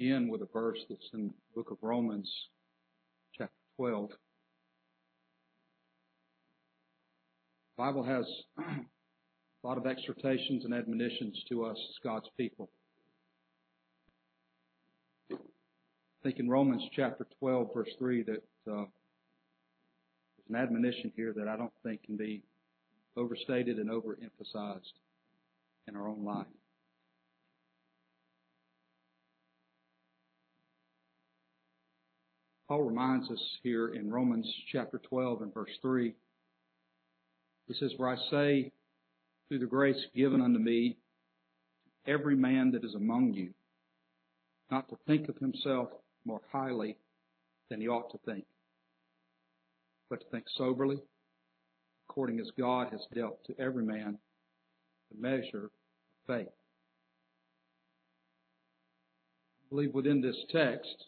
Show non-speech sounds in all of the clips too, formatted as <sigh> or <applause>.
begin with a verse that's in the book of Romans, chapter 12. The Bible has a lot of exhortations and admonitions to us as God's people. I think in Romans chapter 12, verse 3, that uh, there's an admonition here that I don't think can be overstated and overemphasized in our own life. Paul reminds us here in Romans chapter 12 and verse 3. He says, Where I say, through the grace given unto me, every man that is among you, not to think of himself more highly than he ought to think, but to think soberly, according as God has dealt to every man the measure of faith. I believe within this text,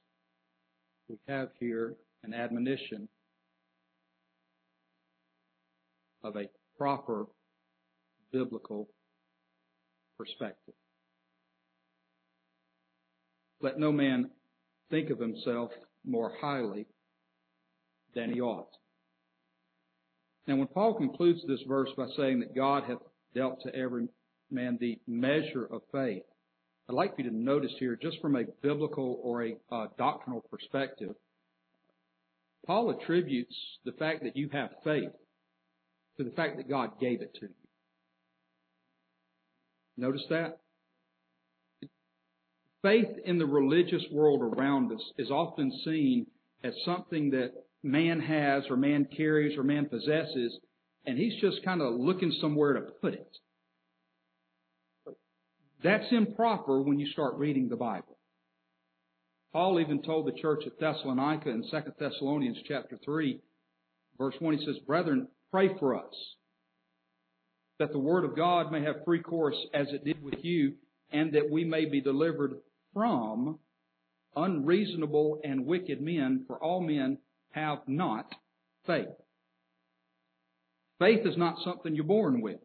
we have here an admonition of a proper biblical perspective. Let no man think of himself more highly than he ought. Now, when Paul concludes this verse by saying that God hath dealt to every man the measure of faith, I'd like you to notice here, just from a biblical or a uh, doctrinal perspective, Paul attributes the fact that you have faith to the fact that God gave it to you. Notice that? Faith in the religious world around us is often seen as something that man has or man carries or man possesses, and he's just kind of looking somewhere to put it. That's improper when you start reading the Bible. Paul even told the church at Thessalonica in 2 Thessalonians chapter 3, verse 1, he says, Brethren, pray for us, that the word of God may have free course as it did with you, and that we may be delivered from unreasonable and wicked men, for all men have not faith. Faith is not something you're born with,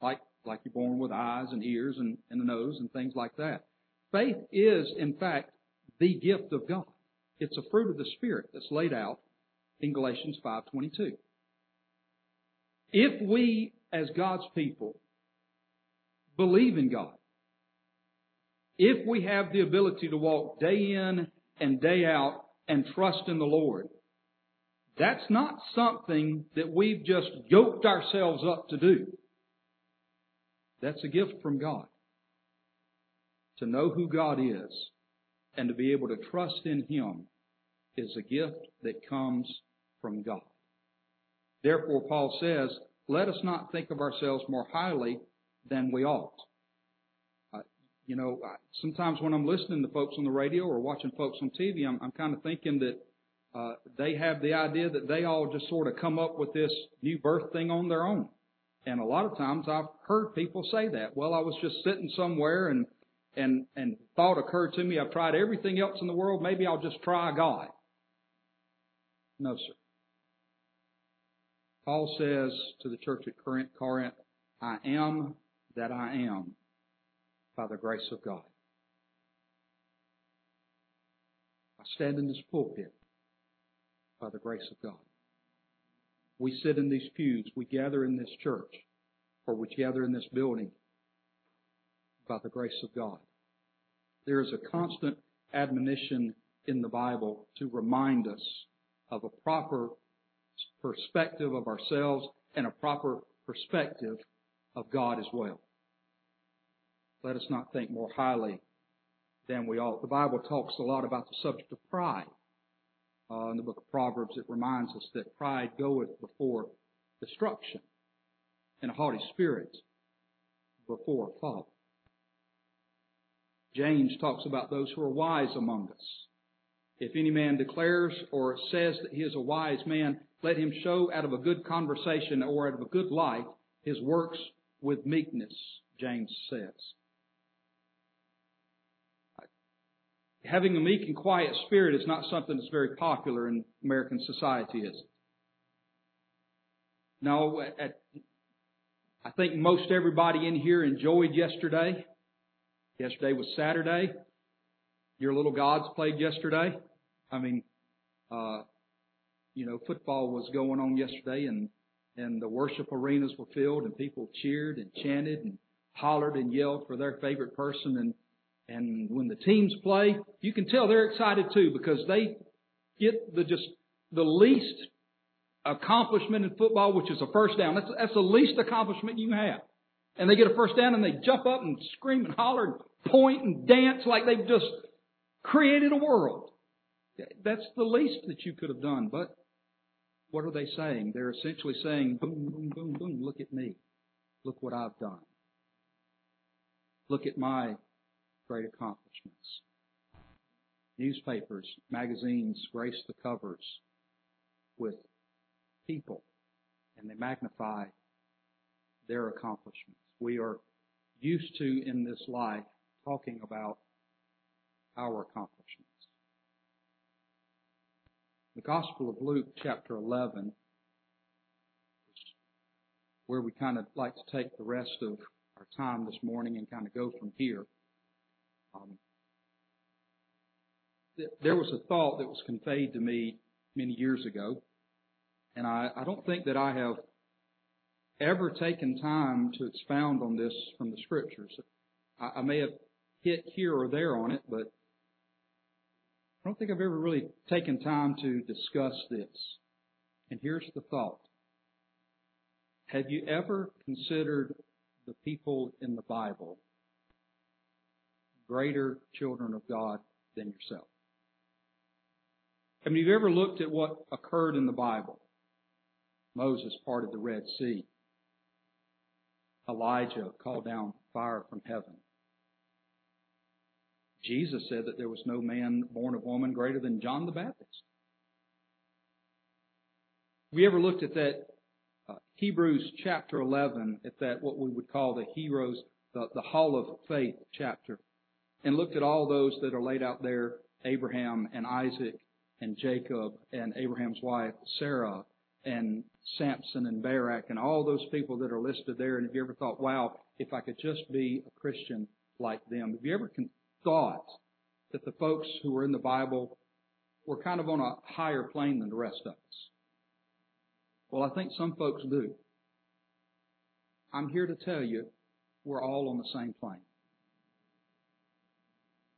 like like you're born with eyes and ears and, and a nose and things like that. Faith is, in fact, the gift of God. It's a fruit of the Spirit that's laid out in Galatians 5.22. If we, as God's people, believe in God, if we have the ability to walk day in and day out and trust in the Lord, that's not something that we've just yoked ourselves up to do. That's a gift from God. To know who God is and to be able to trust in Him is a gift that comes from God. Therefore, Paul says, let us not think of ourselves more highly than we ought. Uh, you know, sometimes when I'm listening to folks on the radio or watching folks on TV, I'm, I'm kind of thinking that uh, they have the idea that they all just sort of come up with this new birth thing on their own. And a lot of times I've heard people say that. Well, I was just sitting somewhere and and and thought occurred to me, I've tried everything else in the world, maybe I'll just try God. No, sir. Paul says to the church at Corinth, I am that I am by the grace of God. I stand in this pulpit by the grace of God. We sit in these pews, we gather in this church, or we gather in this building by the grace of God. There is a constant admonition in the Bible to remind us of a proper perspective of ourselves and a proper perspective of God as well. Let us not think more highly than we ought. The Bible talks a lot about the subject of pride uh, in the book of Proverbs, it reminds us that pride goeth before destruction and a haughty spirit before a fall. James talks about those who are wise among us. If any man declares or says that he is a wise man, let him show out of a good conversation or out of a good life his works with meekness, James says. Having a meek and quiet spirit is not something that's very popular in American society, is it? No, at, I think most everybody in here enjoyed yesterday. Yesterday was Saturday. Your little gods played yesterday. I mean, uh, you know, football was going on yesterday and, and the worship arenas were filled and people cheered and chanted and hollered and yelled for their favorite person and, and when the teams play, you can tell they're excited too because they get the just the least accomplishment in football, which is a first down. That's, that's the least accomplishment you have. And they get a first down and they jump up and scream and holler and point and dance like they've just created a world. That's the least that you could have done. But what are they saying? They're essentially saying, boom, boom, boom, boom, look at me. Look what I've done. Look at my great accomplishments. Newspapers, magazines grace the covers with people and they magnify their accomplishments. We are used to in this life talking about our accomplishments. The Gospel of Luke, chapter 11, where we kind of like to take the rest of our time this morning and kind of go from here. Um, there was a thought that was conveyed to me many years ago, and I, I don't think that I have ever taken time to expound on this from the scriptures. I, I may have hit here or there on it, but I don't think I've ever really taken time to discuss this. And here's the thought. Have you ever considered the people in the Bible greater children of God than yourself? I mean, have you ever looked at what occurred in the Bible? Moses parted the Red Sea. Elijah called down fire from heaven. Jesus said that there was no man born of woman greater than John the Baptist. You ever looked at that uh, Hebrews chapter 11, at that what we would call the heroes, the, the hall of faith chapter, and looked at all those that are laid out there, Abraham and Isaac and Jacob and Abraham's wife, Sarah and Samson and Barak and all those people that are listed there. And have you ever thought, wow, if I could just be a Christian like them? Have you ever thought that the folks who were in the Bible were kind of on a higher plane than the rest of us? Well, I think some folks do. I'm here to tell you we're all on the same plane.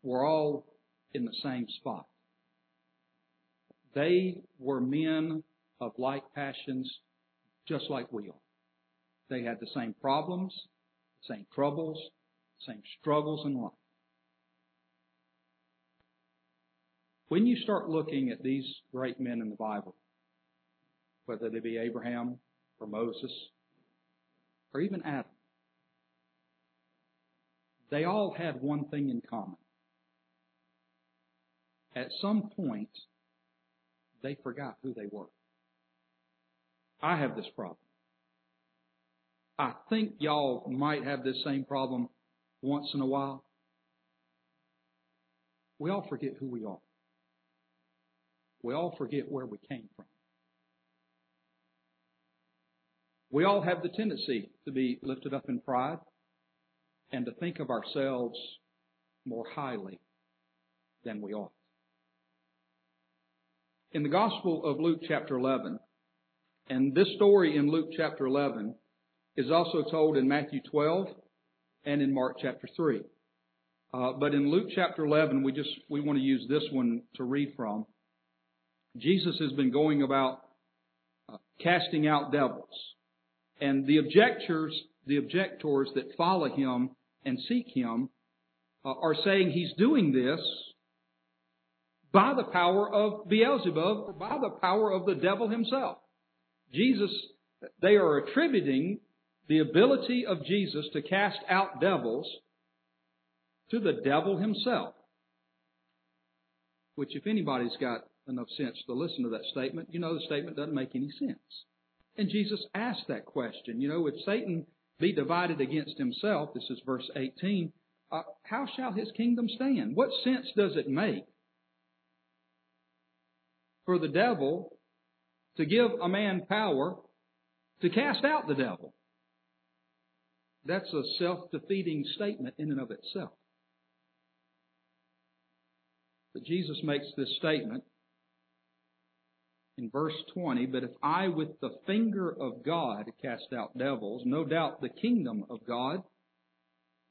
We're all in the same spot. They were men of like passions just like we are. They had the same problems, the same troubles, same struggles in life. When you start looking at these great men in the Bible, whether they be Abraham or Moses or even Adam, they all had one thing in common. At some point, they forgot who they were. I have this problem. I think y'all might have this same problem once in a while. We all forget who we are. We all forget where we came from. We all have the tendency to be lifted up in pride and to think of ourselves more highly than we ought. In the Gospel of Luke chapter 11, and this story in Luke chapter 11 is also told in Matthew 12 and in Mark chapter 3. Uh, but in Luke chapter 11, we just, we want to use this one to read from. Jesus has been going about uh, casting out devils. And the objectors, the objectors that follow him and seek him uh, are saying he's doing this by the power of Beelzebub or by the power of the devil himself. Jesus, they are attributing the ability of Jesus to cast out devils to the devil himself. Which, if anybody's got enough sense to listen to that statement, you know the statement doesn't make any sense. And Jesus asked that question. You know, if Satan be divided against himself, this is verse 18, uh, how shall his kingdom stand? What sense does it make for the devil to give a man power to cast out the devil. That's a self defeating statement in and of itself. But Jesus makes this statement in verse 20, but if I with the finger of God cast out devils, no doubt the kingdom of God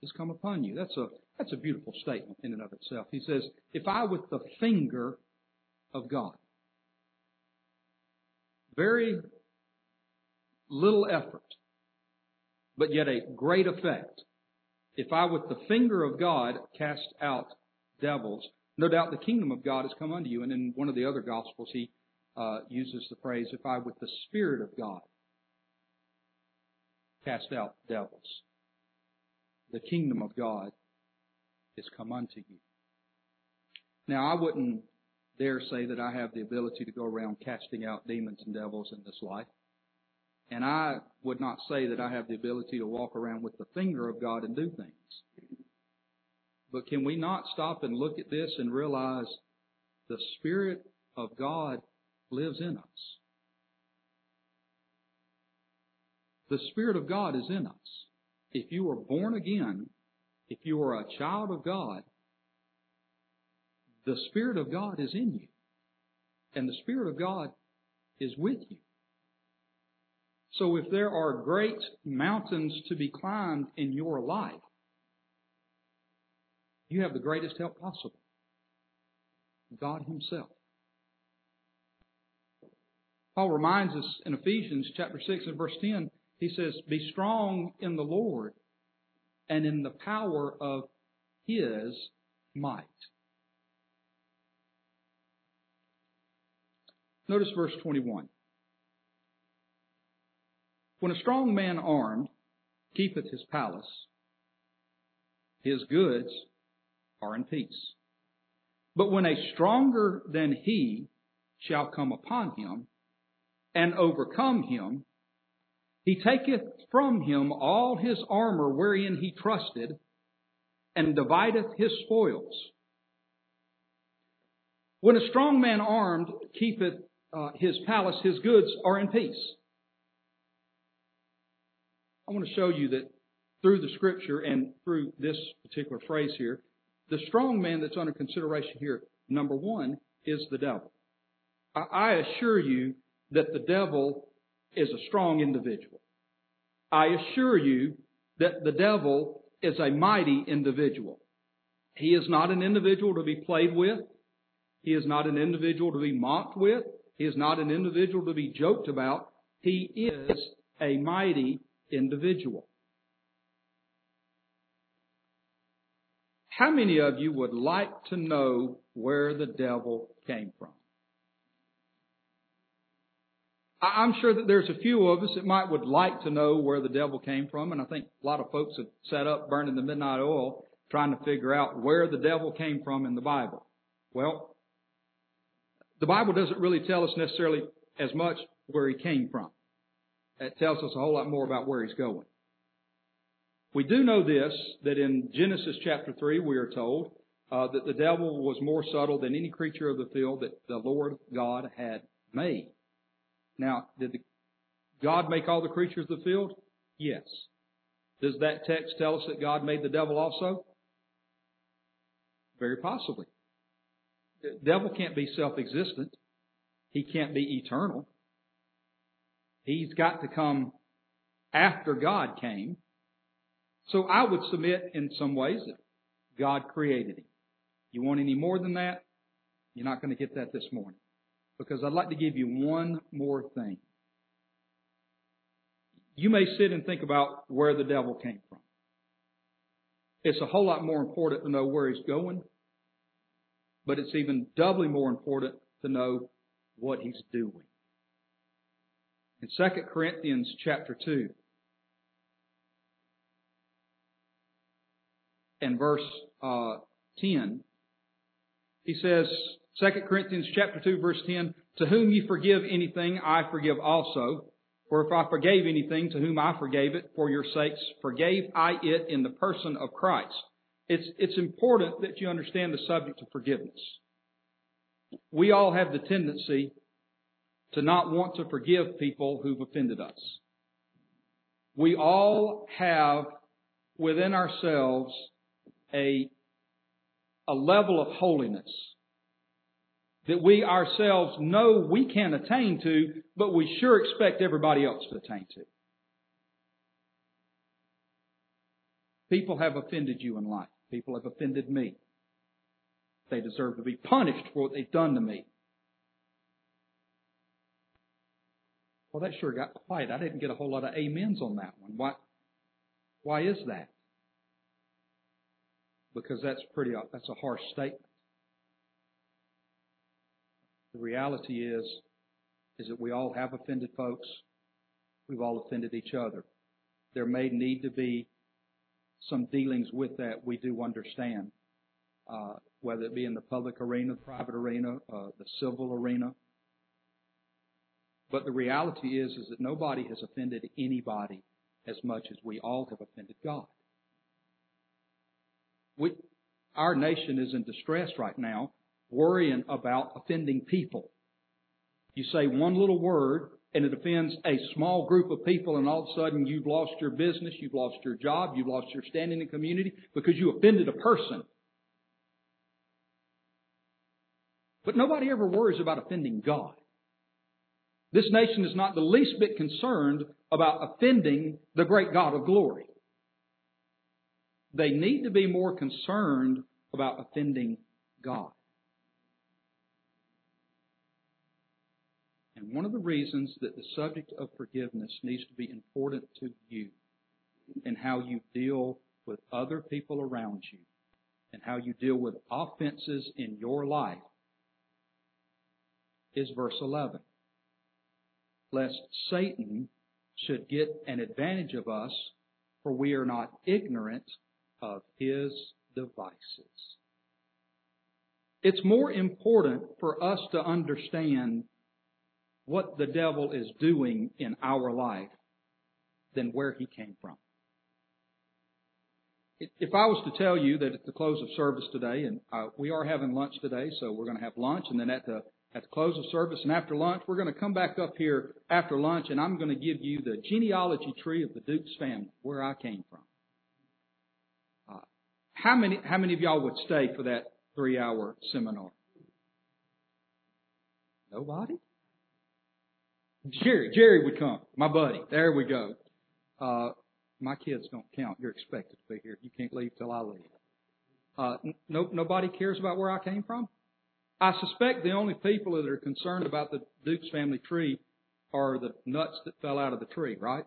has come upon you. That's a, that's a beautiful statement in and of itself. He says, if I with the finger of God, very little effort, but yet a great effect. If I with the finger of God cast out devils, no doubt the kingdom of God has come unto you. And in one of the other gospels, he uh, uses the phrase, if I with the Spirit of God cast out devils, the kingdom of God is come unto you. Now, I wouldn't dare say that I have the ability to go around casting out demons and devils in this life. And I would not say that I have the ability to walk around with the finger of God and do things. But can we not stop and look at this and realize the Spirit of God lives in us. The Spirit of God is in us. If you are born again, if you are a child of God, the Spirit of God is in you. And the Spirit of God is with you. So if there are great mountains to be climbed in your life, you have the greatest help possible. God Himself. Paul reminds us in Ephesians chapter 6 and verse 10, he says, Be strong in the Lord and in the power of his might. Notice verse 21. When a strong man armed keepeth his palace, his goods are in peace. But when a stronger than he shall come upon him, and overcome him, he taketh from him all his armor wherein he trusted, and divideth his spoils. When a strong man armed keepeth uh, his palace, his goods are in peace. I want to show you that through the scripture and through this particular phrase here, the strong man that's under consideration here, number one, is the devil. I assure you that the devil is a strong individual. I assure you that the devil is a mighty individual. He is not an individual to be played with. He is not an individual to be mocked with. He is not an individual to be joked about. He is a mighty individual. How many of you would like to know where the devil came from? I'm sure that there's a few of us that might would like to know where the devil came from, and I think a lot of folks have sat up burning the midnight oil trying to figure out where the devil came from in the Bible. Well, the Bible doesn't really tell us necessarily as much where he came from. It tells us a whole lot more about where he's going. We do know this, that in Genesis chapter 3 we are told uh, that the devil was more subtle than any creature of the field that the Lord God had made. Now, did the, God make all the creatures of the field? Yes. Does that text tell us that God made the devil also? Very possibly. The devil can't be self-existent. He can't be eternal. He's got to come after God came. So I would submit in some ways that God created him. You want any more than that? You're not going to get that this morning because I'd like to give you one more thing. You may sit and think about where the devil came from. It's a whole lot more important to know where he's going, but it's even doubly more important to know what he's doing. In 2 Corinthians chapter 2 and verse uh, 10, he says, 2 Corinthians chapter 2 verse 10, to whom you forgive anything, I forgive also. For if I forgave anything, to whom I forgave it, for your sakes, forgave I it in the person of Christ. It's, it's important that you understand the subject of forgiveness. We all have the tendency to not want to forgive people who've offended us. We all have within ourselves a, a level of holiness that we ourselves know we can't attain to, but we sure expect everybody else to attain to. People have offended you in life. People have offended me. They deserve to be punished for what they've done to me. Well, that sure got quiet. I didn't get a whole lot of amens on that one. Why, why is that? Because that's pretty, that's a harsh statement. The reality is, is that we all have offended folks. We've all offended each other. There may need to be some dealings with that we do understand, uh, whether it be in the public arena, private arena, uh, the civil arena. But the reality is, is that nobody has offended anybody as much as we all have offended God. We, our nation is in distress right now, worrying about offending people. You say one little word and it offends a small group of people and all of a sudden you've lost your business, you've lost your job, you've lost your standing in the community because you offended a person. But nobody ever worries about offending God. This nation is not the least bit concerned about offending the great God of glory. They need to be more concerned about offending God. And one of the reasons that the subject of forgiveness needs to be important to you and how you deal with other people around you and how you deal with offenses in your life is verse 11 lest Satan should get an advantage of us, for we are not ignorant of his devices. It's more important for us to understand what the devil is doing in our life than where he came from. If I was to tell you that at the close of service today, and uh, we are having lunch today, so we're going to have lunch, and then at the at the close of service and after lunch, we're going to come back up here after lunch and I'm going to give you the genealogy tree of the Dukes family, where I came from. Uh, how many, how many of y'all would stay for that three hour seminar? Nobody? Jerry, Jerry would come, my buddy. There we go. Uh, my kids don't count. You're expected to be here. You can't leave till I leave. Uh, no, nobody cares about where I came from? I suspect the only people that are concerned about the Dukes family tree are the nuts that fell out of the tree, right?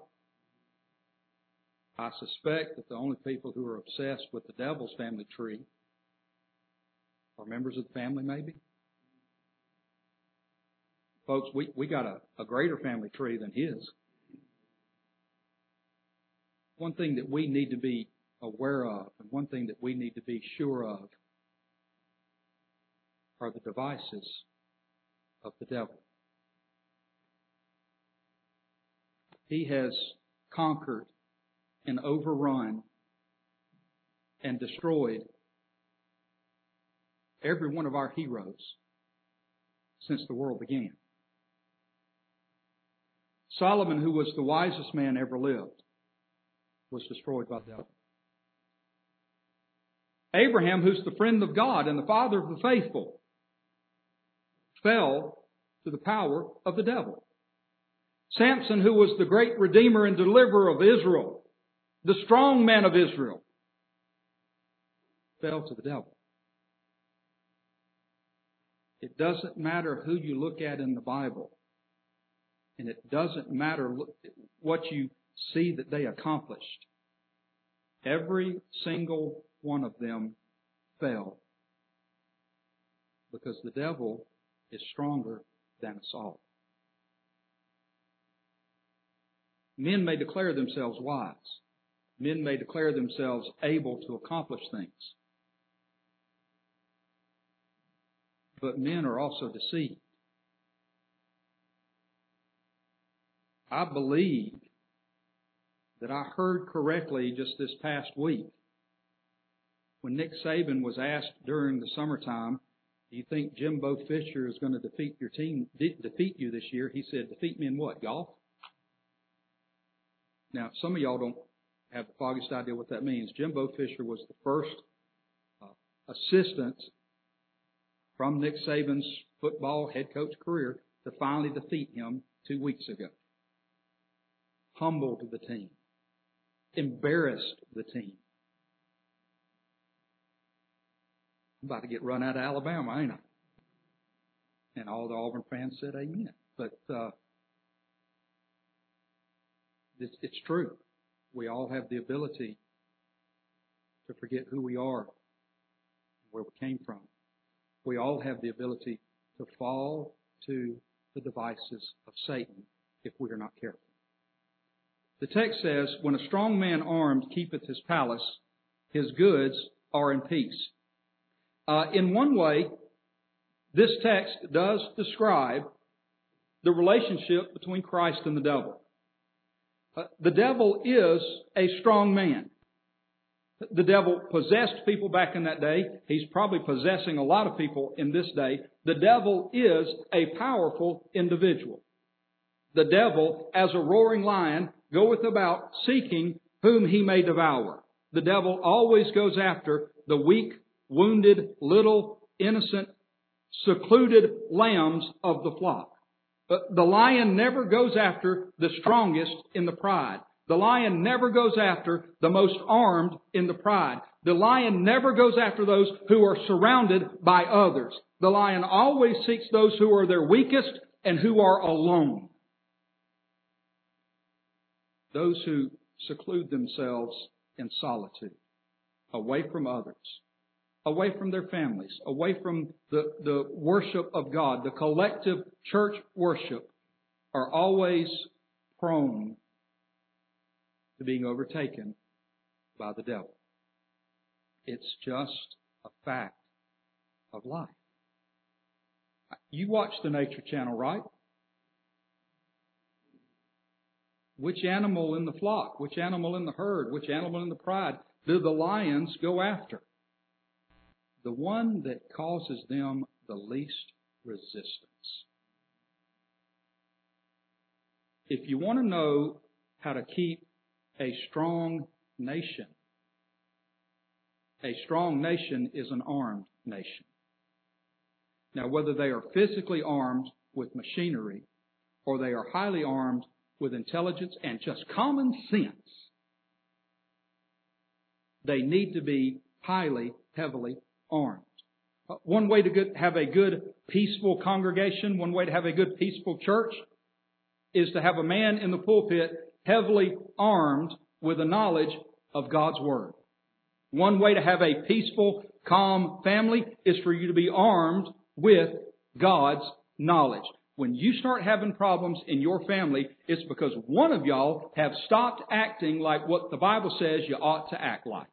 I suspect that the only people who are obsessed with the devil's family tree are members of the family, maybe. Folks, we, we got a, a greater family tree than his. One thing that we need to be aware of, and one thing that we need to be sure of, are the devices of the devil. He has conquered and overrun and destroyed every one of our heroes since the world began. Solomon, who was the wisest man ever lived, was destroyed by the devil. Abraham, who's the friend of God and the father of the faithful, fell to the power of the devil. Samson, who was the great redeemer and deliverer of Israel, the strong man of Israel, fell to the devil. It doesn't matter who you look at in the Bible, and it doesn't matter what you see that they accomplished. Every single one of them fell because the devil is stronger than us all. Men may declare themselves wise. Men may declare themselves able to accomplish things. But men are also deceived. I believe that I heard correctly just this past week when Nick Saban was asked during the summertime do you think Jimbo Fisher is going to defeat your team, de- defeat you this year? He said, defeat me in what? Golf? Now, some of y'all don't have the foggiest idea what that means. Jimbo Fisher was the first uh, assistant from Nick Saban's football head coach career to finally defeat him two weeks ago. Humbled the team. Embarrassed the team. I'm about to get run out of Alabama, ain't I? And all the Auburn fans said amen. But uh, it's, it's true. We all have the ability to forget who we are and where we came from. We all have the ability to fall to the devices of Satan if we are not careful. The text says, When a strong man armed keepeth his palace, his goods are in peace. Uh, in one way, this text does describe the relationship between Christ and the devil. Uh, the devil is a strong man. The devil possessed people back in that day. He's probably possessing a lot of people in this day. The devil is a powerful individual. The devil, as a roaring lion, goeth about seeking whom he may devour. The devil always goes after the weak, wounded, little, innocent, secluded lambs of the flock. But the lion never goes after the strongest in the pride. The lion never goes after the most armed in the pride. The lion never goes after those who are surrounded by others. The lion always seeks those who are their weakest and who are alone. Those who seclude themselves in solitude, away from others, away from their families, away from the, the worship of God, the collective church worship, are always prone to being overtaken by the devil. It's just a fact of life. You watch the Nature Channel, right? Which animal in the flock, which animal in the herd, which animal in the pride do the lions go after? the one that causes them the least resistance. If you want to know how to keep a strong nation, a strong nation is an armed nation. Now, whether they are physically armed with machinery or they are highly armed with intelligence and just common sense, they need to be highly, heavily armed. Uh, one way to have a good, peaceful congregation, one way to have a good, peaceful church is to have a man in the pulpit heavily armed with the knowledge of God's Word. One way to have a peaceful, calm family is for you to be armed with God's knowledge. When you start having problems in your family, it's because one of y'all have stopped acting like what the Bible says you ought to act like.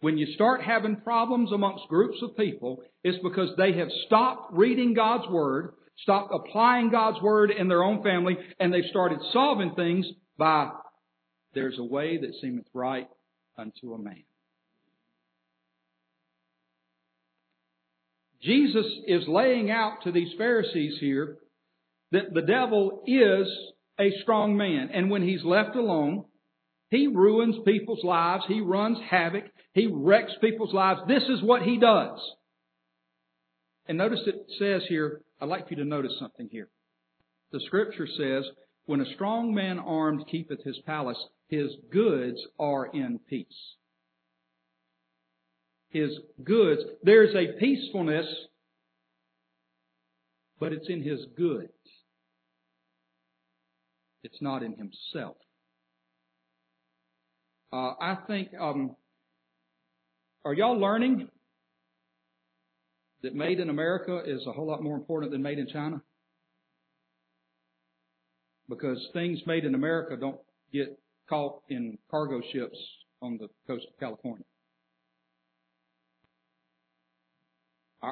When you start having problems amongst groups of people, it's because they have stopped reading God's Word, stopped applying God's Word in their own family, and they've started solving things by, there's a way that seemeth right unto a man. Jesus is laying out to these Pharisees here that the devil is a strong man. And when he's left alone, he ruins people's lives. He runs havoc. He wrecks people's lives. This is what he does. And notice it says here, I'd like you to notice something here. The scripture says, when a strong man armed keepeth his palace, his goods are in peace. His goods, there's a peacefulness, but it's in his goods. It's not in himself. Uh, I think, um, are y'all learning that made in America is a whole lot more important than made in China? Because things made in America don't get caught in cargo ships on the coast of California.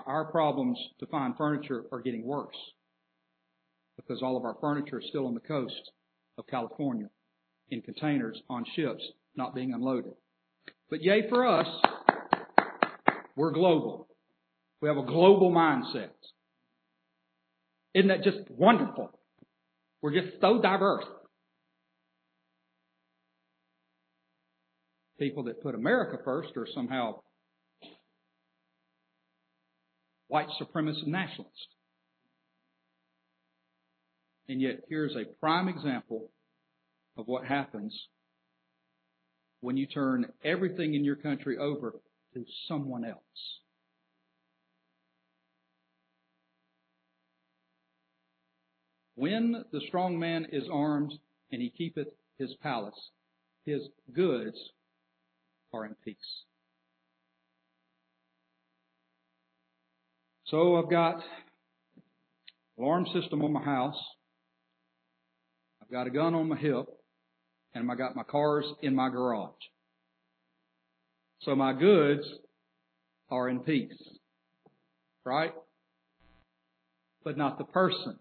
Our problems to find furniture are getting worse because all of our furniture is still on the coast of California in containers on ships not being unloaded. But yay for us, we're global. We have a global mindset. Isn't that just wonderful? We're just so diverse. People that put America first are somehow white supremacist nationalist. And yet, here's a prime example of what happens when you turn everything in your country over to someone else. When the strong man is armed and he keepeth his palace, his goods are in peace. So I've got alarm system on my house. I've got a gun on my hip and I got my cars in my garage. So my goods are in peace. Right? But not the person.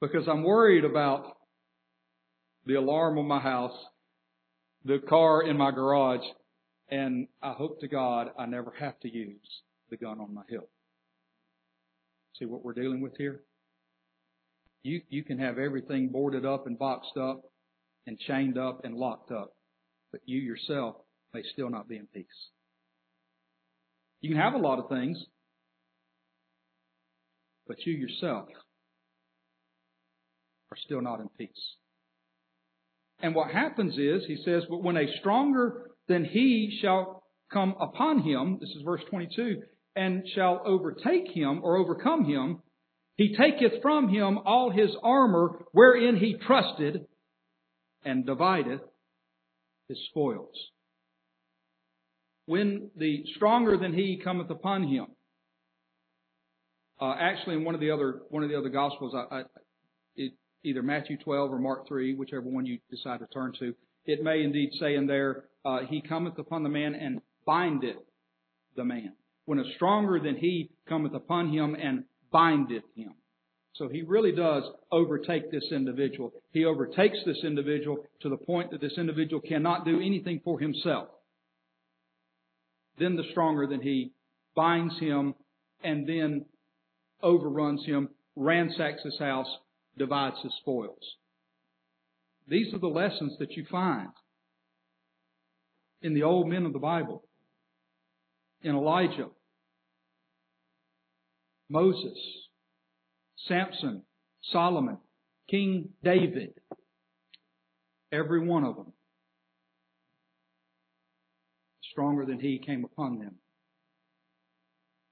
Because I'm worried about the alarm on my house, the car in my garage, and I hope to God I never have to use the gun on my hip. See what we're dealing with here? You, you can have everything boarded up and boxed up and chained up and locked up, but you yourself may still not be in peace. You can have a lot of things, but you yourself are still not in peace. And what happens is, he says, but when a stronger than he shall come upon him, this is verse 22, and shall overtake him or overcome him, he taketh from him all his armor wherein he trusted, and divideth his spoils. When the stronger than he cometh upon him, uh, actually in one of the other one of the other gospels, I, I, it, either Matthew 12 or Mark 3, whichever one you decide to turn to, it may indeed say in there, uh, he cometh upon the man and bindeth the man. When a stronger than he cometh upon him and bindeth him. So he really does overtake this individual. He overtakes this individual to the point that this individual cannot do anything for himself. Then the stronger than he binds him and then overruns him, ransacks his house, divides his spoils. These are the lessons that you find in the old men of the Bible. In Elijah, Moses, Samson, Solomon, King David, every one of them, stronger than he came upon them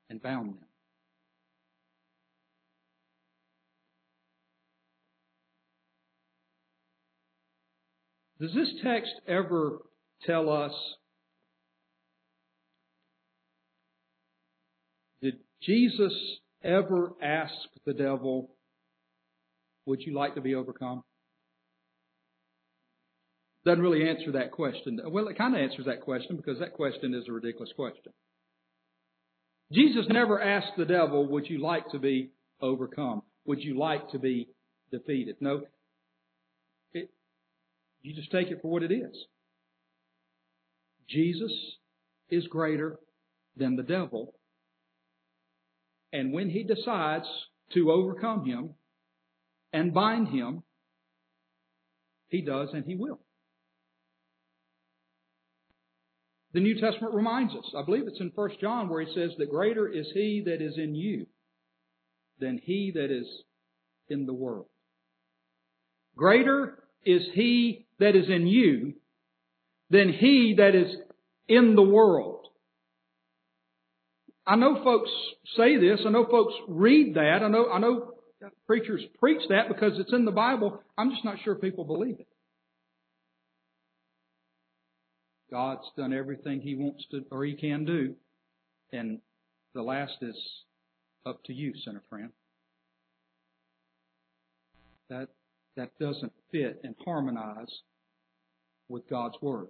and bound them. Does this text ever tell us did Jesus ever ask the devil, Would you like to be overcome? Doesn't really answer that question. Well, it kind of answers that question because that question is a ridiculous question. Jesus never asked the devil, Would you like to be overcome? Would you like to be defeated? No. It, you just take it for what it is. Jesus is greater than the devil and when he decides to overcome him and bind him, he does and he will. The New Testament reminds us, I believe it's in 1 John where he says that greater is he that is in you than he that is in the world. Greater is he that is in you than he that is in the world. I know folks say this. I know folks read that. I know, I know preachers preach that because it's in the Bible. I'm just not sure people believe it. God's done everything He wants to, or He can do. And the last is up to you, sinner friend. That, that doesn't fit and harmonize with God's Word.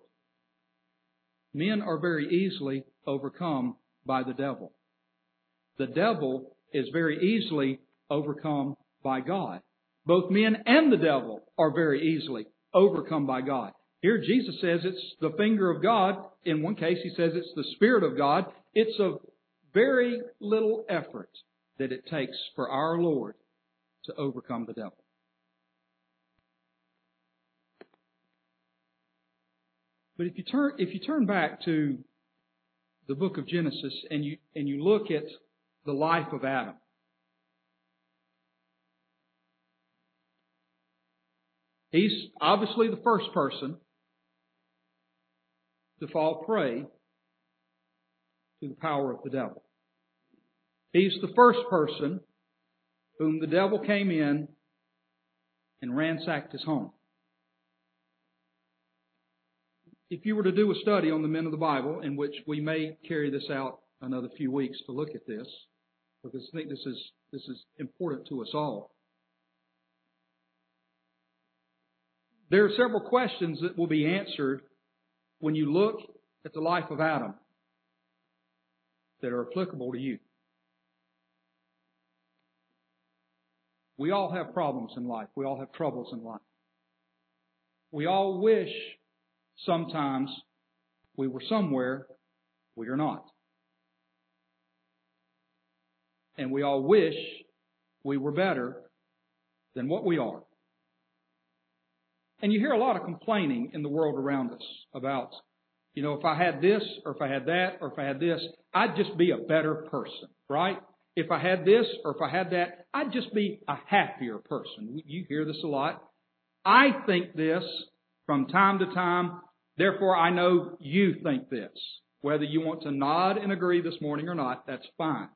Men are very easily overcome by the devil. The devil is very easily overcome by God. Both men and the devil are very easily overcome by God. Here Jesus says it's the finger of God. In one case he says it's the Spirit of God. It's a very little effort that it takes for our Lord to overcome the devil. But if you turn, if you turn back to the book of Genesis and you, and you look at the life of Adam. He's obviously the first person to fall prey to the power of the devil. He's the first person whom the devil came in and ransacked his home. If you were to do a study on the men of the Bible, in which we may carry this out another few weeks to look at this, because I think this is, this is important to us all. There are several questions that will be answered when you look at the life of Adam that are applicable to you. We all have problems in life. We all have troubles in life. We all wish sometimes we were somewhere we are not. And we all wish we were better than what we are. And you hear a lot of complaining in the world around us about, you know, if I had this or if I had that or if I had this, I'd just be a better person, right? If I had this or if I had that, I'd just be a happier person. You hear this a lot. I think this from time to time, therefore I know you think this. Whether you want to nod and agree this morning or not, that's fine.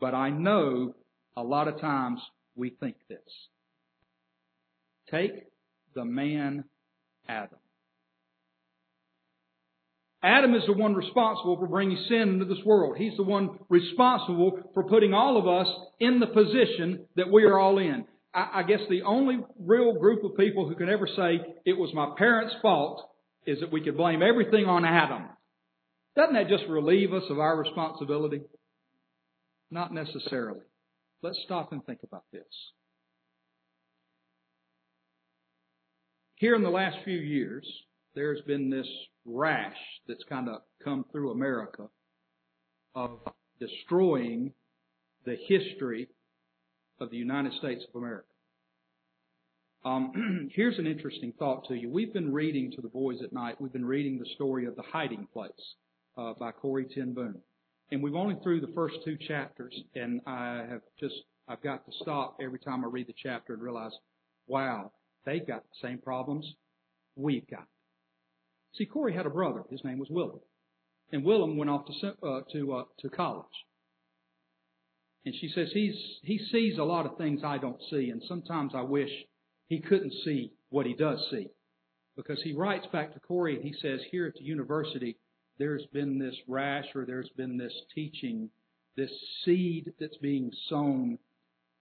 But I know a lot of times we think this. Take the man Adam. Adam is the one responsible for bringing sin into this world. He's the one responsible for putting all of us in the position that we are all in. I, I guess the only real group of people who can ever say it was my parents' fault is that we could blame everything on Adam. Doesn't that just relieve us of our responsibility? Not necessarily. Let's stop and think about this. Here in the last few years, there's been this rash that's kind of come through America of destroying the history of the United States of America. Um, <clears throat> here's an interesting thought to you. We've been reading to the boys at night. We've been reading the story of the hiding place uh, by Corrie ten Boom, and we've only through the first two chapters. And I have just I've got to stop every time I read the chapter and realize, wow, they've got the same problems we've got. See, Corrie had a brother. His name was Willem. And Willem went off to, uh, to, uh, to college. And she says he's, he sees a lot of things I don't see, and sometimes I wish he couldn't see what he does see. Because he writes back to Corrie and he says, here at the university, there's been this rash or there's been this teaching, this seed that's being sown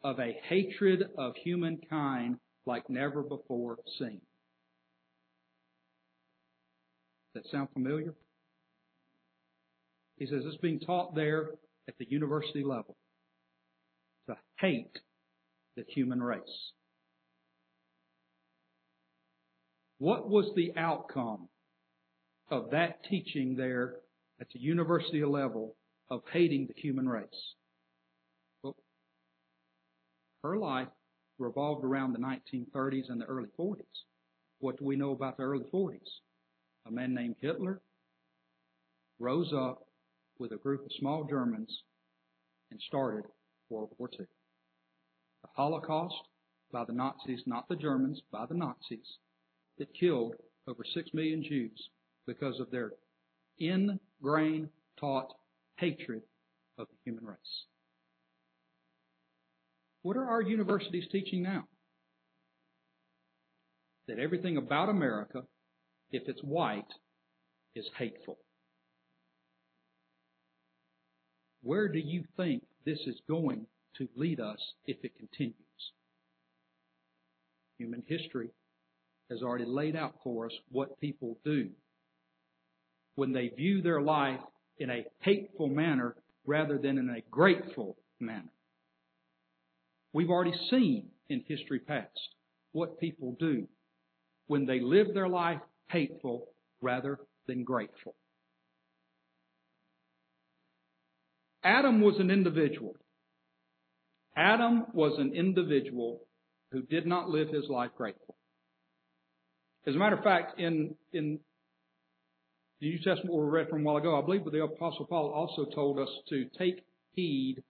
of a hatred of humankind like never before seen. Does that sound familiar? He says it's being taught there at the university level to hate the human race. What was the outcome of that teaching there at the university level of hating the human race? Well, her life revolved around the 1930s and the early 40s. What do we know about the early 40s? a man named Hitler rose up with a group of small Germans and started World War II. The Holocaust by the Nazis, not the Germans, by the Nazis, that killed over six million Jews because of their ingrained taught hatred of the human race. What are our universities teaching now? That everything about America if it's white, is hateful. Where do you think this is going to lead us if it continues? Human history has already laid out for us what people do when they view their life in a hateful manner rather than in a grateful manner. We've already seen in history past what people do when they live their life hateful rather than grateful. Adam was an individual. Adam was an individual who did not live his life grateful. As a matter of fact, in, the New Testament we read from a while ago, I believe the Apostle Paul also told us to take heed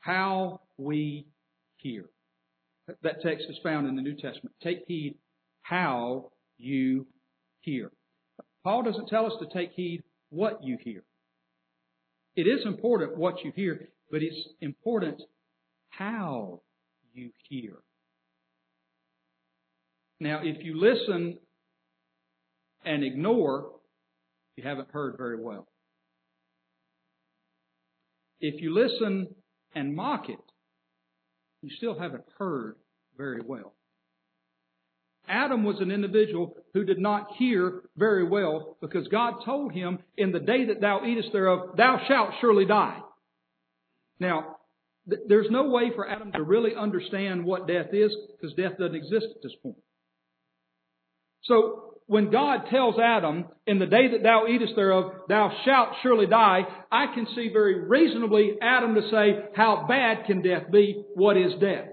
how we hear. That text is found in the New Testament. Take heed how you hear. Paul doesn't tell us to take heed what you hear. It is important what you hear, but it's important how you hear. Now, if you listen and ignore, you haven't heard very well. If you listen and mock it, you still haven't heard very well. Adam was an individual who did not hear very well because God told him, in the day that thou eatest thereof, thou shalt surely die. Now, th- there's no way for Adam to really understand what death is because death doesn't exist at this point. So, when God tells Adam, in the day that thou eatest thereof, thou shalt surely die, I can see very reasonably Adam to say, how bad can death be? What is death?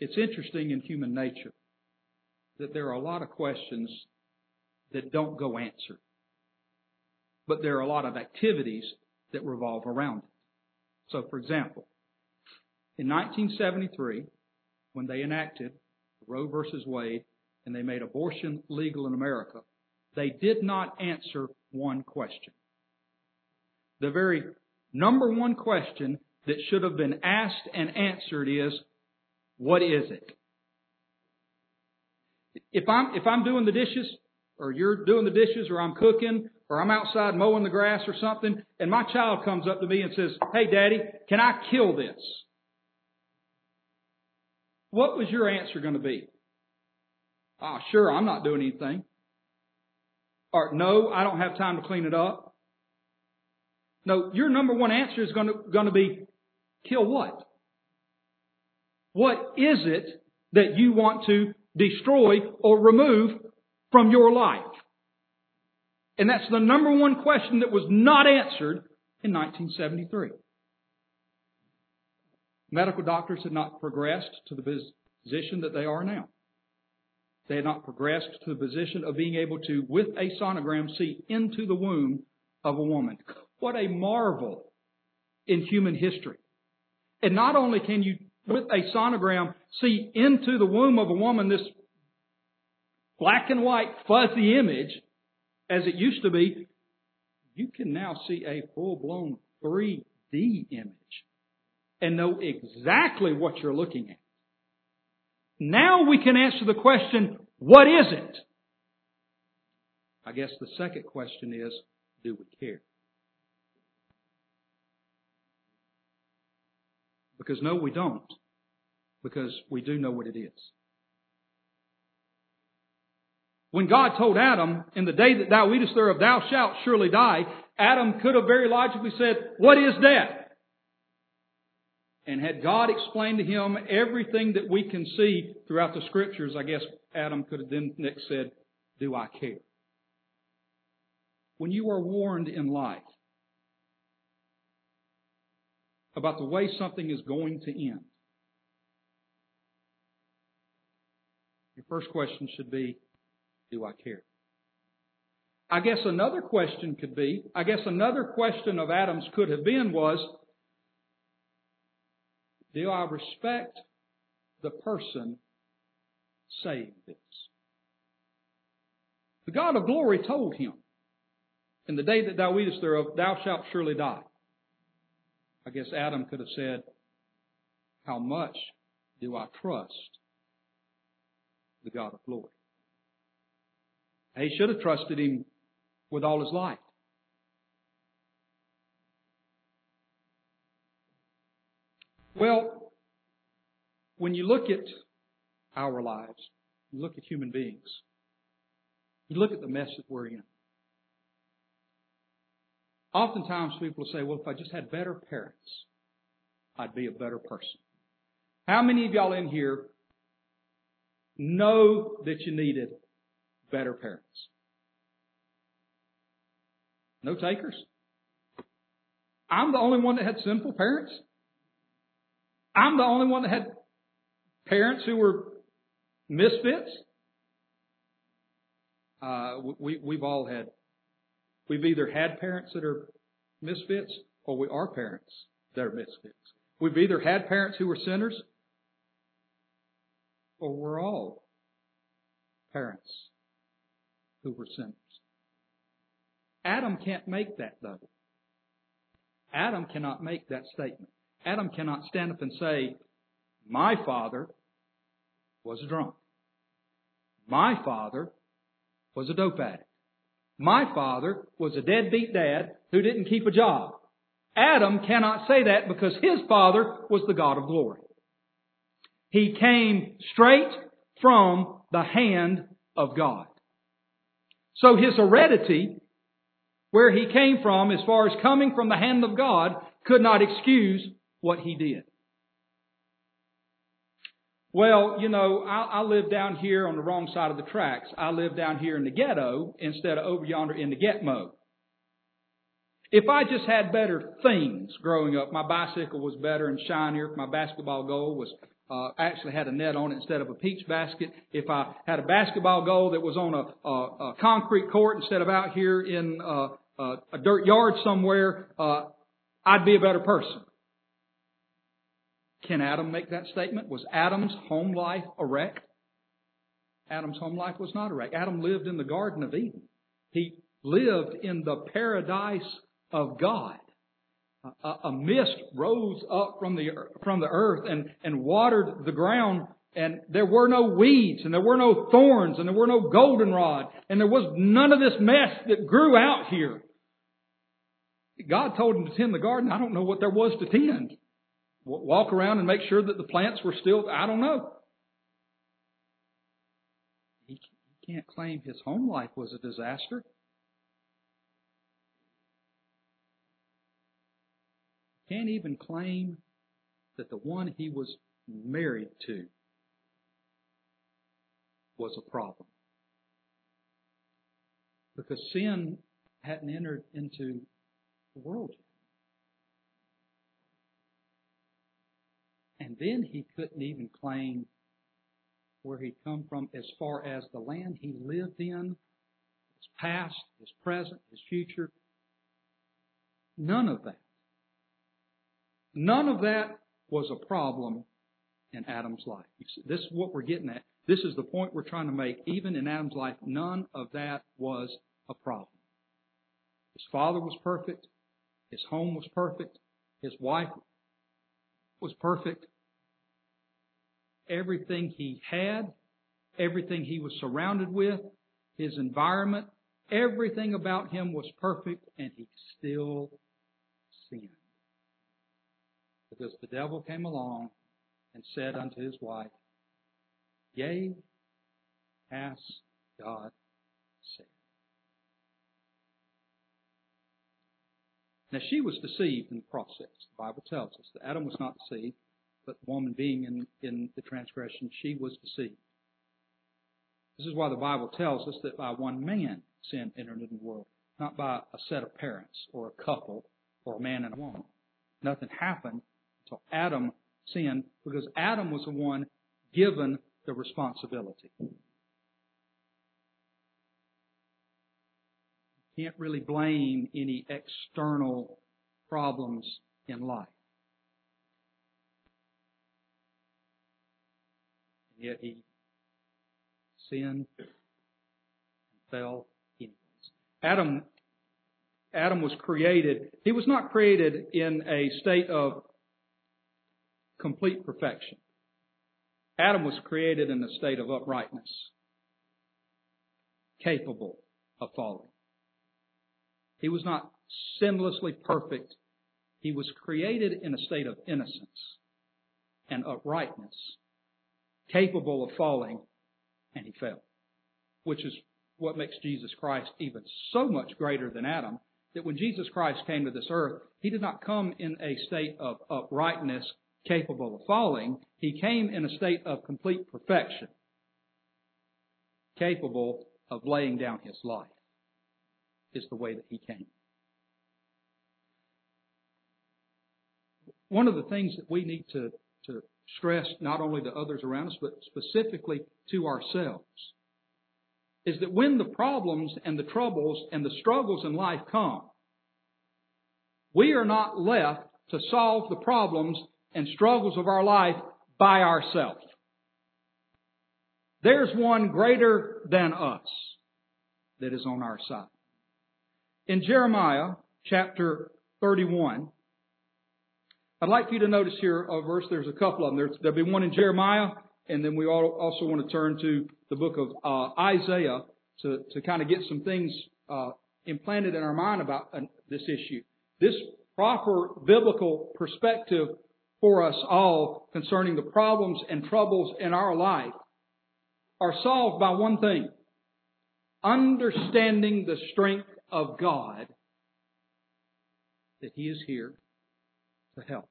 It's interesting in human nature that there are a lot of questions that don't go answered. But there are a lot of activities that revolve around it. So, for example, in 1973, when they enacted Roe versus Wade and they made abortion legal in America, they did not answer one question. The very number one question that should have been asked and answered is, what is it? If I'm, if I'm doing the dishes, or you're doing the dishes, or I'm cooking, or I'm outside mowing the grass or something, and my child comes up to me and says, Hey daddy, can I kill this? What was your answer going to be? Ah, oh, sure, I'm not doing anything. Or no, I don't have time to clean it up. No, your number one answer is going to, going to be, kill what? What is it that you want to destroy or remove from your life? And that's the number one question that was not answered in 1973. Medical doctors had not progressed to the position that they are now. They had not progressed to the position of being able to, with a sonogram, see into the womb of a woman. What a marvel in human history. And not only can you with a sonogram see into the womb of a woman this black and white fuzzy image as it used to be, you can now see a full blown 3D image and know exactly what you're looking at. Now we can answer the question, what is it? I guess the second question is, do we care? Because no, we don't. Because we do know what it is. When God told Adam, in the day that thou eatest thereof, thou shalt surely die, Adam could have very logically said, what is death? And had God explained to him everything that we can see throughout the scriptures, I guess Adam could have then next said, do I care? When you are warned in life about the way something is going to end. Your first question should be, do I care? I guess another question could be, I guess another question of Adam's could have been was, do I respect the person saying this? The God of glory told him, in the day that thou eatest thereof, thou shalt surely die. I guess Adam could have said, How much do I trust the God of glory? He should have trusted him with all his life. Well, when you look at our lives, you look at human beings, you look at the mess that we're in. Oftentimes people say, well, if I just had better parents, I'd be a better person. How many of y'all in here know that you needed better parents? No takers? I'm the only one that had sinful parents. I'm the only one that had parents who were misfits. Uh, we, we've all had We've either had parents that are misfits or we are parents that are misfits. We've either had parents who were sinners or we're all parents who were sinners. Adam can't make that though. Adam cannot make that statement. Adam cannot stand up and say, my father was a drunk. My father was a dope addict. My father was a deadbeat dad who didn't keep a job. Adam cannot say that because his father was the God of glory. He came straight from the hand of God. So his heredity, where he came from as far as coming from the hand of God, could not excuse what he did. Well, you know, I, I live down here on the wrong side of the tracks. I live down here in the ghetto instead of over yonder in the Gitmo. If I just had better things growing up, my bicycle was better and shinier. My basketball goal was uh, actually had a net on it instead of a peach basket. If I had a basketball goal that was on a, a, a concrete court instead of out here in uh, a dirt yard somewhere, uh, I'd be a better person. Can Adam make that statement? Was Adam's home life erect? Adam's home life was not erect. Adam lived in the Garden of Eden. He lived in the paradise of God. A, a mist rose up from the, from the earth and, and watered the ground and there were no weeds and there were no thorns and there were no goldenrod and there was none of this mess that grew out here. God told him to tend the garden. I don't know what there was to tend. Walk around and make sure that the plants were still, I don't know. He can't claim his home life was a disaster. Can't even claim that the one he was married to was a problem. Because sin hadn't entered into the world yet. And then he couldn't even claim where he'd come from as far as the land he lived in, his past, his present, his future. None of that. None of that was a problem in Adam's life. This is what we're getting at. This is the point we're trying to make. Even in Adam's life, none of that was a problem. His father was perfect. His home was perfect. His wife was perfect. Everything he had, everything he was surrounded with, his environment, everything about him was perfect, and he still sinned. Because the devil came along and said unto his wife, Yea, hath God said. Now she was deceived in the process. The Bible tells us that Adam was not deceived, but the woman being in, in the transgression, she was deceived. This is why the Bible tells us that by one man sin entered into the world, not by a set of parents or a couple or a man and a woman. Nothing happened until Adam sinned because Adam was the one given the responsibility. can't really blame any external problems in life. Yet he sinned and fell anyways. Adam, Adam was created, he was not created in a state of complete perfection. Adam was created in a state of uprightness, capable of falling. He was not sinlessly perfect. He was created in a state of innocence and uprightness, capable of falling, and he fell. Which is what makes Jesus Christ even so much greater than Adam, that when Jesus Christ came to this earth, he did not come in a state of uprightness, capable of falling. He came in a state of complete perfection, capable of laying down his life is the way that he came. One of the things that we need to, stress not only to others around us, but specifically to ourselves, is that when the problems and the troubles and the struggles in life come, we are not left to solve the problems and struggles of our life by ourselves. There's one greater than us that is on our side. In Jeremiah chapter 31, I'd like for you to notice here a verse, there's a couple of them. There's, there'll be one in Jeremiah, and then we also want to turn to the book of uh, Isaiah to, to kind of get some things uh, implanted in our mind about uh, this issue. This proper biblical perspective for us all concerning the problems and troubles in our life are solved by one thing understanding the strength of God that He is here to help.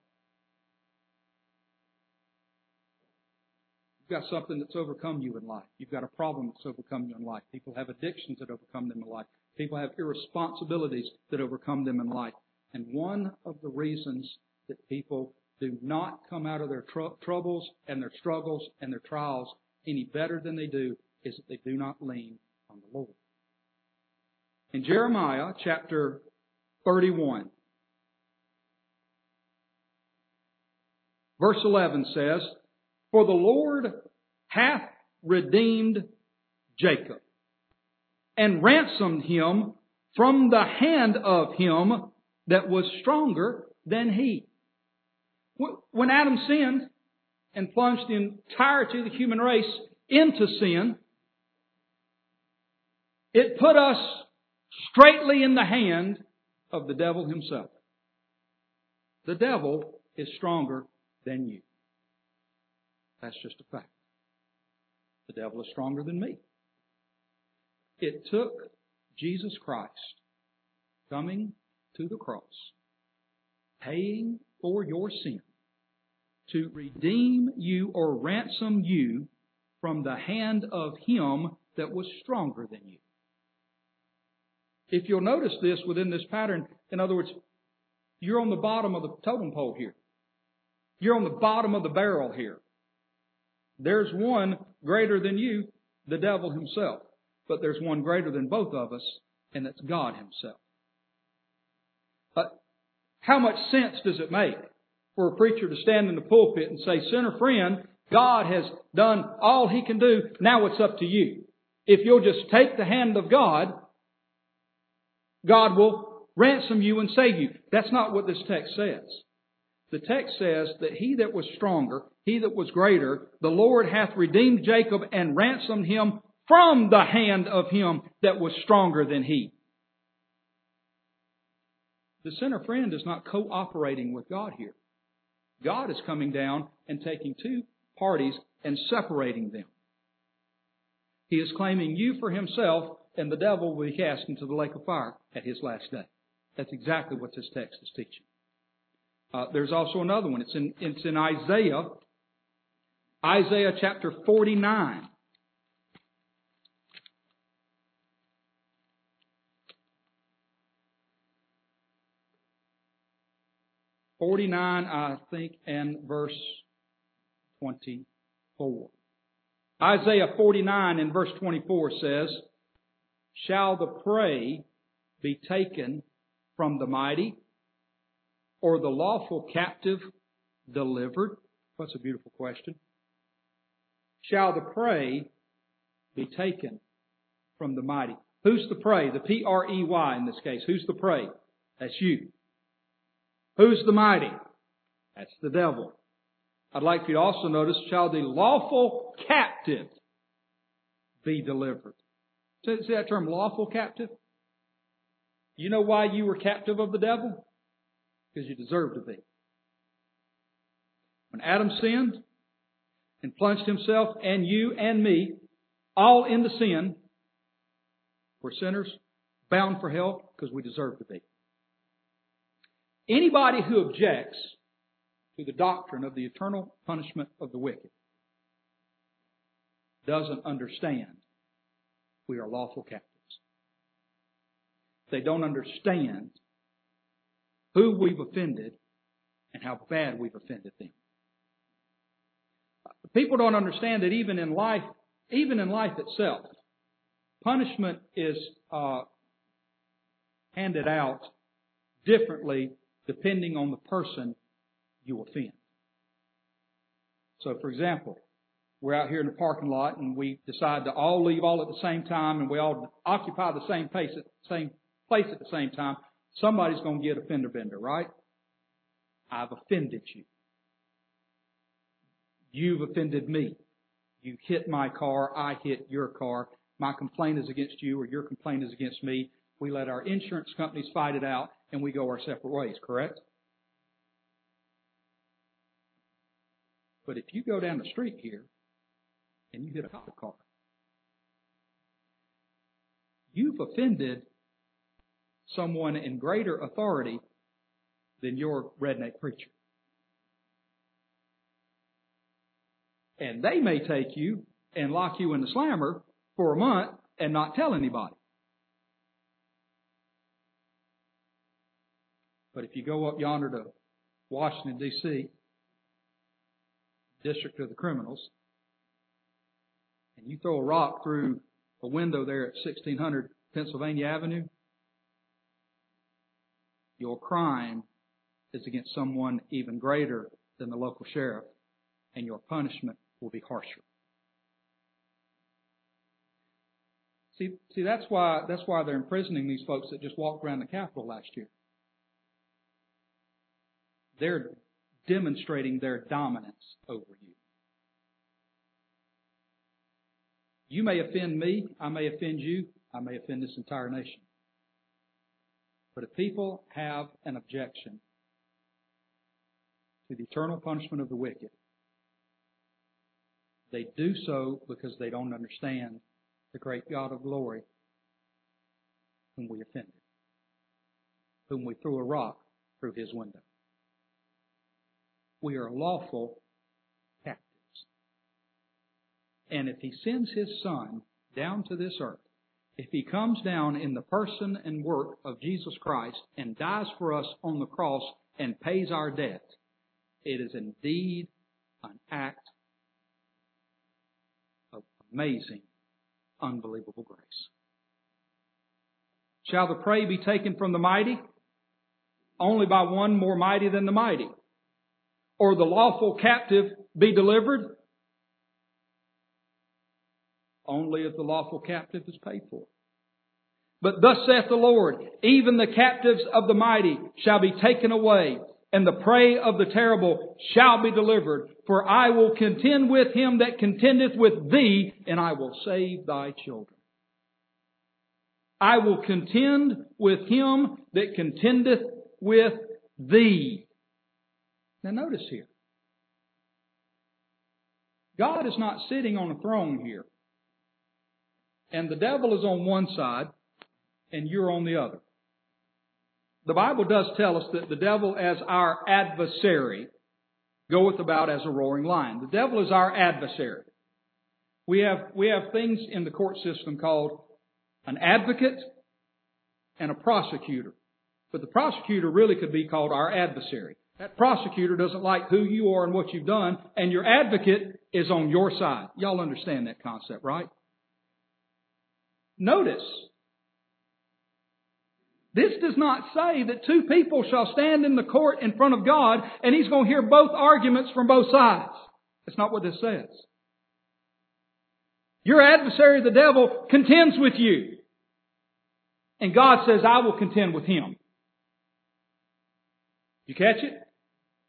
You've got something that's overcome you in life. You've got a problem that's overcome you in life. People have addictions that overcome them in life. People have irresponsibilities that overcome them in life. And one of the reasons that people do not come out of their tr- troubles and their struggles and their trials any better than they do is that they do not lean on the Lord. In Jeremiah chapter 31, verse 11 says, For the Lord hath redeemed Jacob and ransomed him from the hand of him that was stronger than he. When Adam sinned and plunged the entirety of the human race into sin, it put us straightly in the hand of the devil himself. The devil is stronger than you. That's just a fact. The devil is stronger than me. It took Jesus Christ coming to the cross, paying for your sin, to redeem you or ransom you from the hand of him that was stronger than you. If you'll notice this within this pattern, in other words, you're on the bottom of the totem pole here. You're on the bottom of the barrel here. There's one greater than you, the devil himself. But there's one greater than both of us, and that's God himself. But how much sense does it make for a preacher to stand in the pulpit and say, Sinner friend, God has done all he can do. Now it's up to you. If you'll just take the hand of God, God will ransom you and save you. That's not what this text says. The text says that he that was stronger, he that was greater, the Lord hath redeemed Jacob and ransomed him from the hand of him that was stronger than he. The sinner friend is not cooperating with God here. God is coming down and taking two parties and separating them. He is claiming you for himself, and the devil will be cast into the lake of fire at his last day. That's exactly what this text is teaching. Uh, there's also another one. It's in, it's in Isaiah, Isaiah chapter 49. Forty-nine, I think, and verse 24. Isaiah 49 and verse 24 says, Shall the prey be taken from the mighty, or the lawful captive delivered? That's a beautiful question. Shall the prey be taken from the mighty? Who's the prey? The P-R-E-Y in this case. Who's the prey? That's you. Who's the mighty? That's the devil. I'd like for you to also notice, shall the lawful captive be delivered? See that term, lawful captive? You know why you were captive of the devil? Because you deserve to be. When Adam sinned and plunged himself and you and me all into sin, we're sinners, bound for hell because we deserve to be. Anybody who objects to the doctrine of the eternal punishment of the wicked doesn't understand we are lawful captives. They don't understand who we've offended and how bad we've offended them. People don't understand that even in life, even in life itself, punishment is uh, handed out differently depending on the person you offend. So, for example, we're out here in the parking lot and we decide to all leave all at the same time and we all occupy the same place at the same place at the same time. Somebody's going to get a fender bender, right? I've offended you. You've offended me. You hit my car, I hit your car. My complaint is against you or your complaint is against me. We let our insurance companies fight it out and we go our separate ways, correct? But if you go down the street here and you hit a cop car, you've offended someone in greater authority than your redneck preacher. And they may take you and lock you in the slammer for a month and not tell anybody. But if you go up yonder to Washington, D.C., District of the Criminals, and you throw a rock through a window there at 1600 Pennsylvania Avenue, your crime is against someone even greater than the local sheriff, and your punishment will be harsher. See, see, that's why that's why they're imprisoning these folks that just walked around the Capitol last year. They're demonstrating their dominance over you. You may offend me, I may offend you, I may offend this entire nation. But if people have an objection to the eternal punishment of the wicked, they do so because they don't understand the great God of glory whom we offended, whom we threw a rock through his window. We are lawful captives. And if he sends his son down to this earth, if he comes down in the person and work of Jesus Christ and dies for us on the cross and pays our debt, it is indeed an act of amazing, unbelievable grace. Shall the prey be taken from the mighty? Only by one more mighty than the mighty. Or the lawful captive be delivered? Only if the lawful captive is paid for. But thus saith the Lord, even the captives of the mighty shall be taken away, and the prey of the terrible shall be delivered. For I will contend with him that contendeth with thee, and I will save thy children. I will contend with him that contendeth with thee. Now notice here. God is not sitting on a throne here. And the devil is on one side, and you're on the other. The Bible does tell us that the devil as our adversary goeth about as a roaring lion. The devil is our adversary. We have, we have things in the court system called an advocate and a prosecutor. But the prosecutor really could be called our adversary. That prosecutor doesn't like who you are and what you've done, and your advocate is on your side. Y'all understand that concept, right? Notice, this does not say that two people shall stand in the court in front of God and He's going to hear both arguments from both sides. That's not what this says. Your adversary, the devil, contends with you. And God says, I will contend with him. You catch it?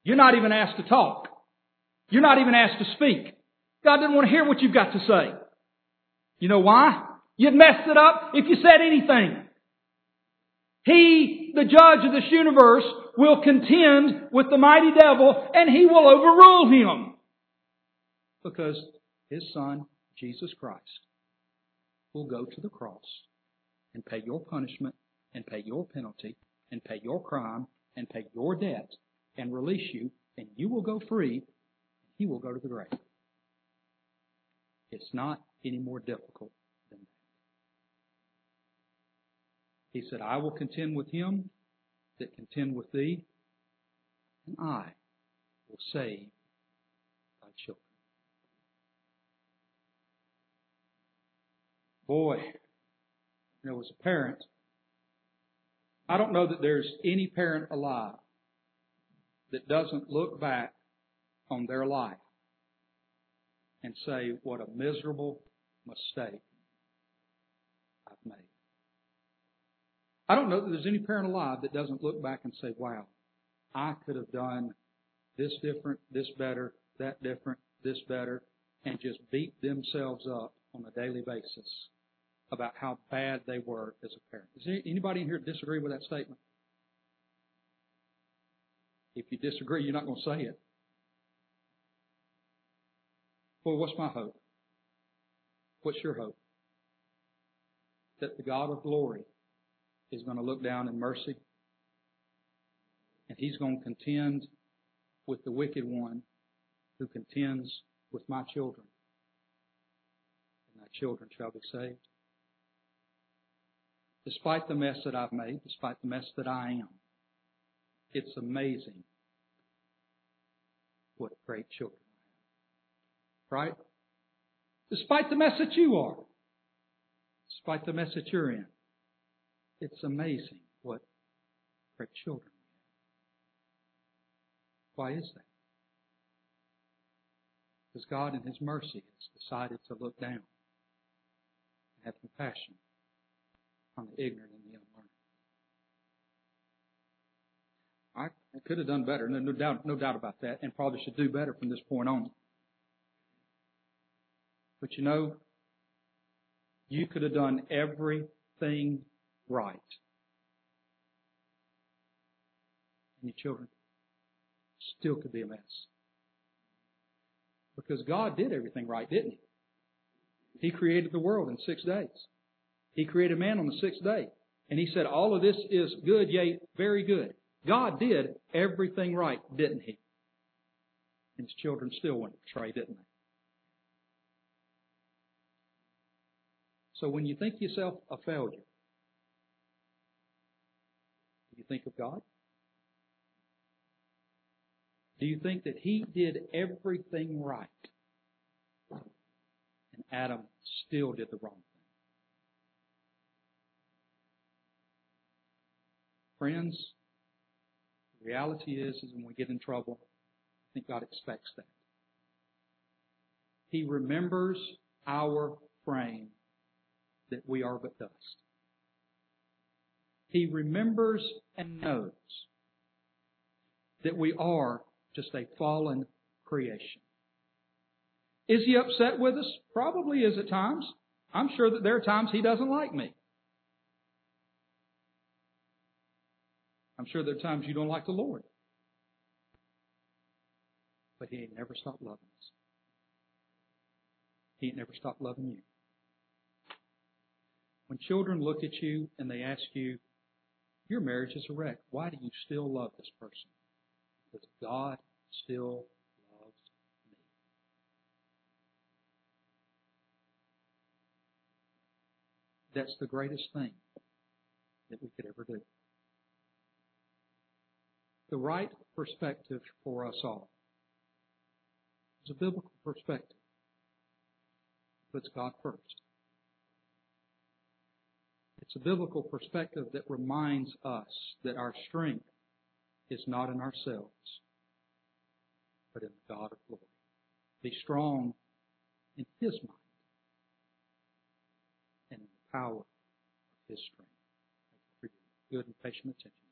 You're not even asked to talk. You're not even asked to speak. God doesn't want to hear what you've got to say. You know why? You'd messed it up if you said anything. He, the judge of this universe, will contend with the mighty devil and he will overrule him. Because his son, Jesus Christ, will go to the cross and pay your punishment and pay your penalty and pay your crime and pay your debt and release you and you will go free. He will go to the grave. It's not any more difficult He said, I will contend with him that contend with thee, and I will save thy children. Boy, You know, as a parent, I don't know that there's any parent alive that doesn't look back on their life and say, what a miserable mistake I've made. I don't know that there's any parent alive that doesn't look back and say, wow, I could have done this different, this better, that different, this better, and just beat themselves up on a daily basis about how bad they were as a parent. Does anybody in here disagree with that statement? If you disagree, you're not going to say it. Well, what's my hope? What's your hope? That the God of glory is going to look down in mercy and he's going to contend with the wicked one who contends with my children. And my children shall be saved. Despite the mess that I've made, despite the mess that I am, it's amazing what great children I. Right? Despite the mess that you are, despite the mess that you're in, it's amazing what great children why is that? Because God in His mercy has decided to look down and have compassion on the ignorant and the unlearned. I, could have done better, no, no doubt, no doubt about that, and probably should do better from this point on. But you know, you could have done everything right. And your children still could be a mess. Because God did everything right, didn't He? He created the world in six days. He created man on the sixth day. And He said, all of this is good, yea, very good. God did everything right, didn't He? And His children still went astray, didn't they? So when you think yourself a failure, think of God? Do you think that he did everything right? And Adam still did the wrong thing. Friends, the reality is, is when we get in trouble, I think God expects that. He remembers our frame that we are but dust. He remembers and knows that we are just a fallen creation. Is he upset with us? Probably is at times. I'm sure that there are times he doesn't like me. I'm sure there are times you don't like the Lord. But he ain't never stopped loving us. He ain't never stopped loving you. When children look at you and they ask you, your marriage is a wreck. Why do you still love this person? Because God still loves me. That's the greatest thing that we could ever do. The right perspective for us all is a biblical perspective. Puts God first. It's a biblical perspective that reminds us that our strength is not in ourselves, but in the God of glory. Be strong in His mind and in the power of His strength. Thank you for your good and patient attention.